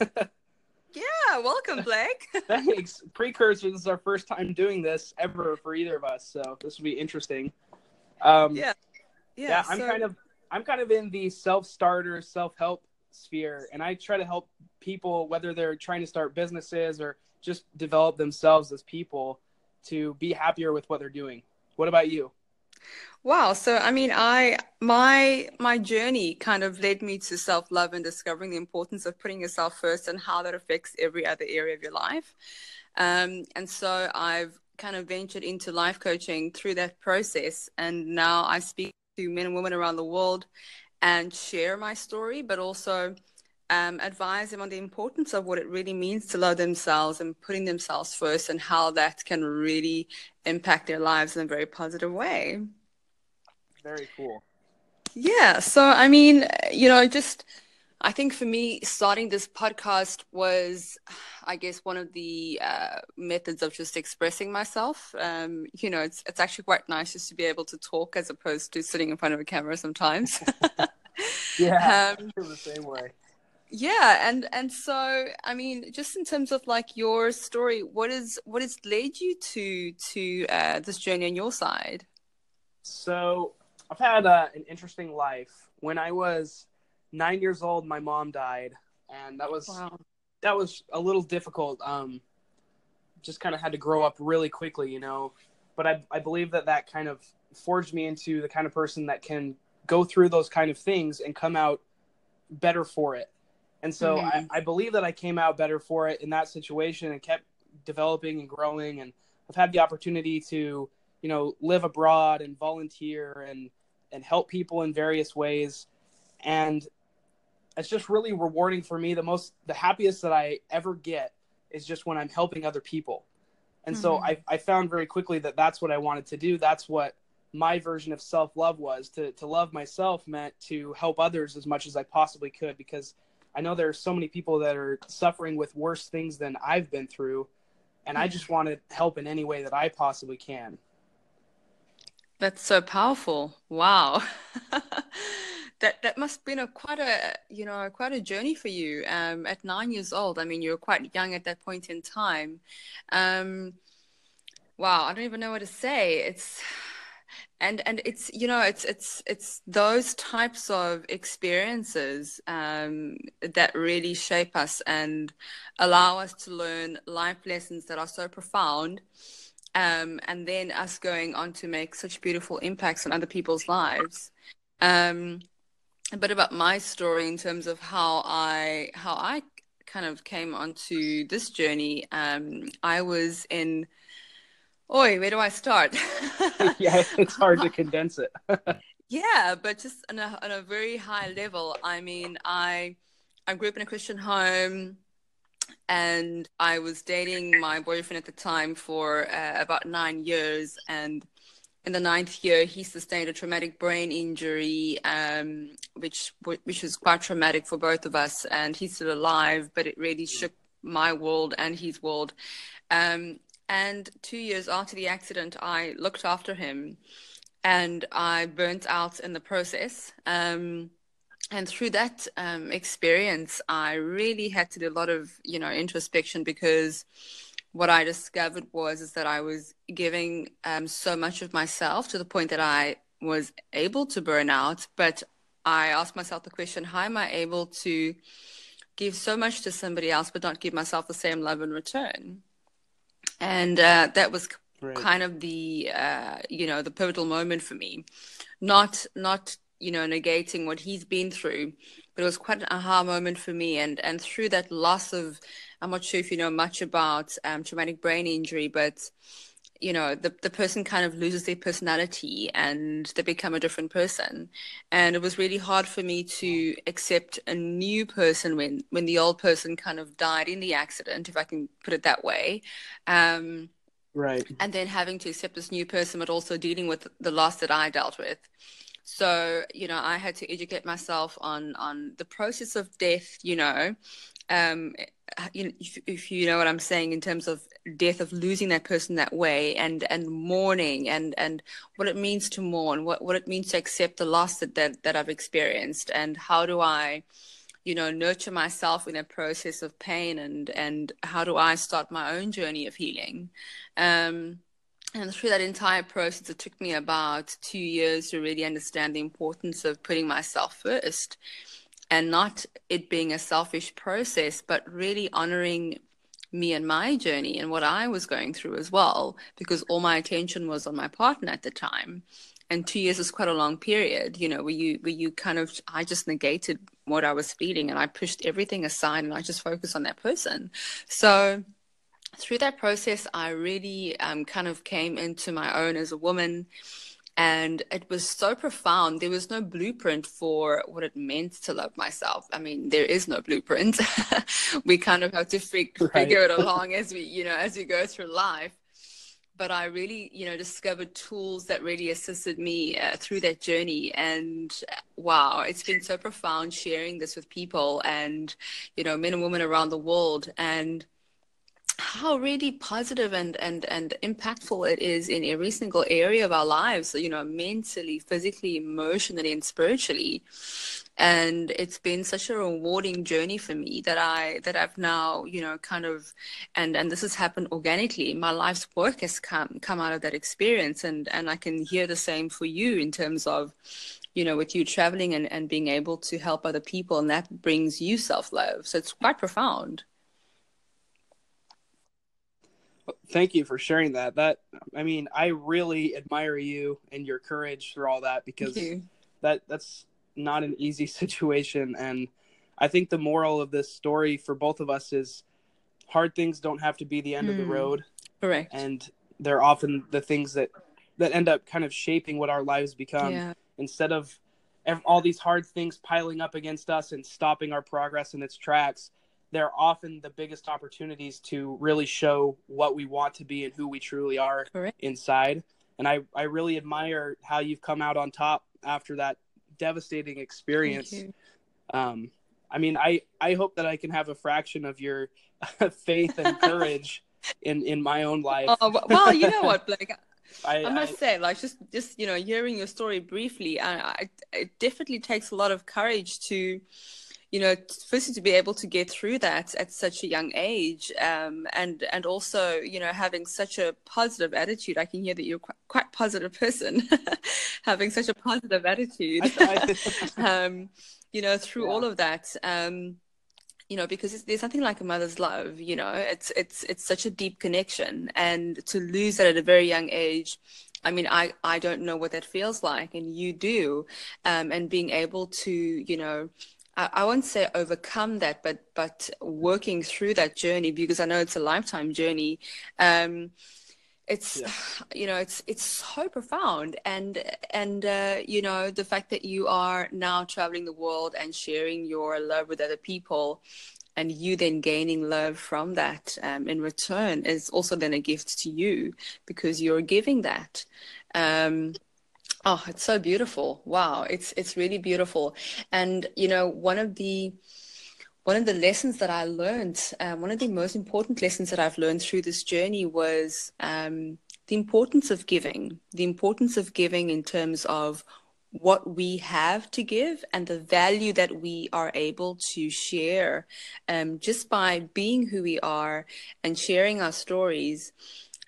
yeah, welcome, Blake. Thanks. Precursor, this is our first time doing this ever for either of us, so this will be interesting. Um, yeah. yeah, Yeah. I'm so- kind of I'm kind of in the self-starter, self-help sphere, and I try to help people whether they're trying to start businesses or just develop themselves as people to be happier with what they're doing. What about you? Wow. So, I mean, I my my journey kind of led me to self-love and discovering the importance of putting yourself first and how that affects every other area of your life. Um, and so I've kind of ventured into life coaching through that process, and now I speak to men and women around the world and share my story, but also um, advise them on the importance of what it really means to love themselves and putting themselves first, and how that can really impact their lives in a very positive way. Very cool. Yeah. So, I mean, you know, just I think for me, starting this podcast was, I guess, one of the uh, methods of just expressing myself. Um, you know, it's it's actually quite nice just to be able to talk as opposed to sitting in front of a camera sometimes. Yeah, Um, feel the same way. Yeah, and and so I mean, just in terms of like your story, what is what has led you to to uh, this journey on your side? So I've had uh, an interesting life. When I was nine years old, my mom died, and that was Wow. that was a little difficult. Um, just kind of had to grow up really quickly, you know. But I I believe that that kind of forged me into the kind of person that can go through those kind of things and come out better for it. And so Mhm. I, I believe that I came out better for it in that situation and kept developing and growing. And I've had the opportunity to, you know, live abroad and volunteer and and help people in various ways. And it's just really rewarding for me. The most the happiest that I ever get is just when I'm helping other people. And so Mhm. I, I found very quickly that that's what I wanted to do. That's what my version of self love was. To, to love myself meant to help others as much as I possibly could because I know there are so many people that are suffering with worse things than I've been through. And I just want to help in any way that I possibly can. That's so powerful. Wow. That that must have been a quite a you know quite a journey for you. Um, at nine years old, I mean, you were quite young at that point in time. Um, wow, I don't even know what to say. It's and and it's you know it's it's it's those types of experiences um, that really shape us and allow us to learn life lessons that are so profound um, and then us going on to make such beautiful impacts on other people's lives. Um, a bit about my story in terms of how I how I kind of came onto this journey. Um, I was in. Oi, where do I start? yeah, it's hard to condense it. Yeah, but just on a on a very high level. I mean, I I grew up in a Christian home, and I was dating my boyfriend at the time for uh, about nine years. And in the ninth year, he sustained a traumatic brain injury, um, which which was quite traumatic for both of us. And he's still alive, but it really shook my world and his world. Um, and two years after the accident, I looked after him and I burnt out in the process. Um, and through that um, experience, I really had to do a lot of, you know, introspection because what I discovered was is that I was giving um, so much of myself to the point that I was able to burn out. But I asked myself the question: How am I able to give so much to somebody else, but not give myself the same love in return? And uh, that was Right. kind of the uh, you know the pivotal moment for me not not you know negating what he's been through but it was quite an aha moment for me and and through that loss of i'm not sure if you know much about um, traumatic brain injury but you know the, the person kind of loses their personality and they become a different person and it was really hard for me to accept a new person when when the old person kind of died in the accident if i can put it that way um, Right. and then having to accept this new person, but also dealing with the loss that I dealt with. So, you know, I had to educate myself on on the process of death. You know, um, you know, if, if you know what I'm saying in terms of death of losing that person that way, and and mourning, and and what it means to mourn, what what it means to accept the loss that that, that I've experienced, and how do I you know, nurture myself in a process of pain and and how do I start my own journey of healing. Um, and through that entire process, it took me about two years to really understand the importance of putting myself first and not it being a selfish process, but really honoring me and my journey and what I was going through as well, because all my attention was on my partner at the time. And two years is quite a long period, you know, where you where you kind of I just negated what I was feeling and I pushed everything aside and I just focused on that person. So through that process, I really um, kind of came into my own as a woman and it was so profound. There was no blueprint for what it meant to love myself. I mean there is no blueprint. We kind of have to fig- right. figure it along as we you know as we go through life. But i really you know discovered tools that really assisted me uh, through that journey. And uh, wow it's been so profound sharing this with people and you know men and women around the world. And how really positive and, and, and impactful it is in every single area of our lives, you know, mentally, physically, emotionally, and spiritually. And it's been such a rewarding journey for me that I that I've now, you know, kind of and and this has happened organically. My life's work has come come out of that experience and and I can hear the same for you in terms of you know, with you traveling and, and being able to help other people, and that brings you self love. So it's quite profound. Thank you for sharing that. That I mean, I really admire you and your courage through all that because that that's not an easy situation and I think the moral of this story for both of us is hard things don't have to be the end mm. of the hmm. road. Correct. And they're often the things that that end up kind of shaping what our lives become yeah. instead of all these hard things piling up against us and stopping our progress in its tracks they're often the biggest opportunities to really show what we want to be and who we truly are Correct. inside. And I, I really admire how you've come out on top after that devastating experience. Um, I mean, I, I hope that I can have a fraction of your faith and courage in, in my own life. Oh, well, you know what, Blake? I, I, must I, say, like just just you know, hearing your story briefly, I, I, it definitely takes a lot of courage to you know, firstly to be able to get through that at such a young age, um, and and also you know having such a positive attitude. I can hear that you're quite, quite positive person, having such a positive attitude. um, you know, through yeah. all of that. Um, you know because there's nothing like a mother's love you know it's it's it's such a deep connection and to lose that at a very young age I mean, I, I don't know what that feels like, and you do. Um, and being able to, you know, I, won't say overcome that, but but working through that journey because I know it's a lifetime journey. Um, it's yeah. you know it's it's so profound and and uh, you know the fact that you are now traveling the world and sharing your love with other people and you then gaining love from that um, in return is also then a gift to you because you're giving that um, Oh, it's so beautiful. Wow. It's it's really beautiful. And you know, one of the one of the lessons that I learned, um, one of the most important lessons that I've learned through this journey was um, the importance of giving, the importance of giving in terms of what we have to give and the value that we are able to share um, just by being who we are and sharing our stories.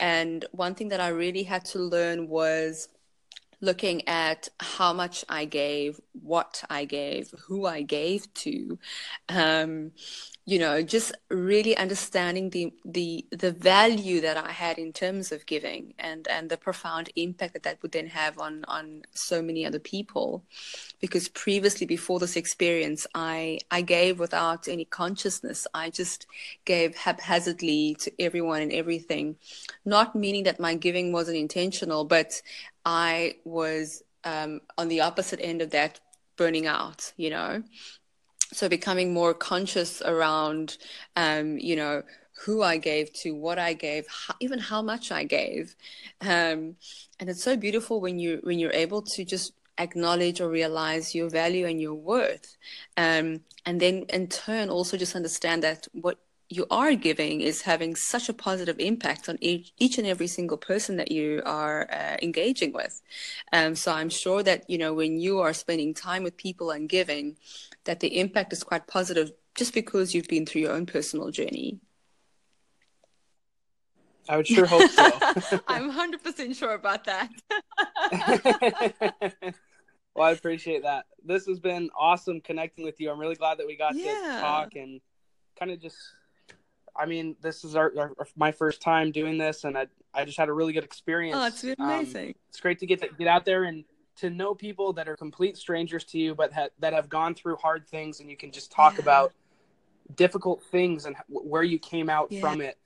And one thing that I really had to learn was looking at how much I gave, what I gave, who I gave to, um, you know, just really understanding the the the value that I had in terms of giving, and and the profound impact that that would then have on on so many other people, because previously before this experience, I I gave without any consciousness. I just gave haphazardly to everyone and everything, not meaning that my giving wasn't intentional, but I was um, on the opposite end of that, burning out, you know. So becoming more conscious around, um, you know, who I gave to, what I gave, how, even how much I gave, um, and it's so beautiful when you when you're able to just acknowledge or realize your value and your worth, um, and then in turn also just understand that what you are giving is having such a positive impact on each, each and every single person that you are uh, engaging with. Um, so I'm sure that, you know, when you are spending time with people and giving, that the impact is quite positive just because you've been through your own personal journey. I would sure hope so. I'm 100% sure about that. well, I appreciate that. This has been awesome connecting with you. I'm really glad that we got Yeah. to talk and kind of just. I mean, this is our, our my first time doing this, and I I just had a really good experience. Oh, it's been Um, amazing. it's great to get to, get out there and to know people that are complete strangers to you, but ha- that have gone through hard things, and you can just talk Yeah. about difficult things and wh- where you came out Yeah. from it.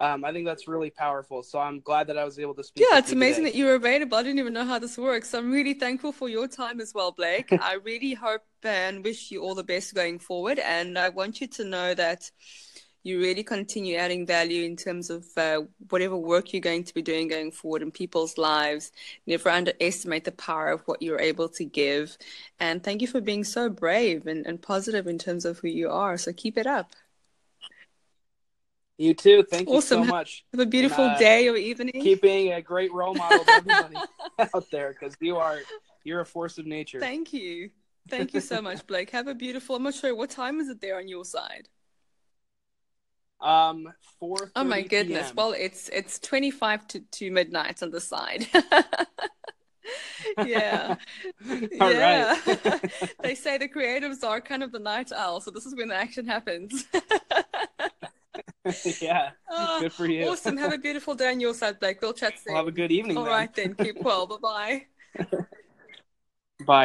Um, I think that's really powerful. So I'm glad that I was able to speak. Yeah, it's amazing today. that you were available. I didn't even know how this works. So I'm really thankful for your time as well, Blake. I really hope and wish you all the best going forward. And I want you to know that you really continue adding value in terms of uh, whatever work you're going to be doing going forward in people's lives. Never underestimate the power of what you're able to give. And thank you for being so brave and, and positive in terms of who you are. So keep it up. You too. Thank you Awesome. so much. Have a beautiful uh, day or evening. Keep being a great role model to everybody out there because you are you're a force of nature. Thank you. Thank you so much, Blake. Have a beautiful. I'm not sure what time is it there on your side. Um, four. Oh my goodness. Well, it's it's 25 to, to midnight on the side. yeah. All yeah. right. they say the creatives are kind of the night owl, so this is when the action happens. yeah. Oh, Good for you. awesome. Have a beautiful day on your side, Blake. We'll chat soon. Well, have a good evening. All then. right then. Keep well. Bye bye.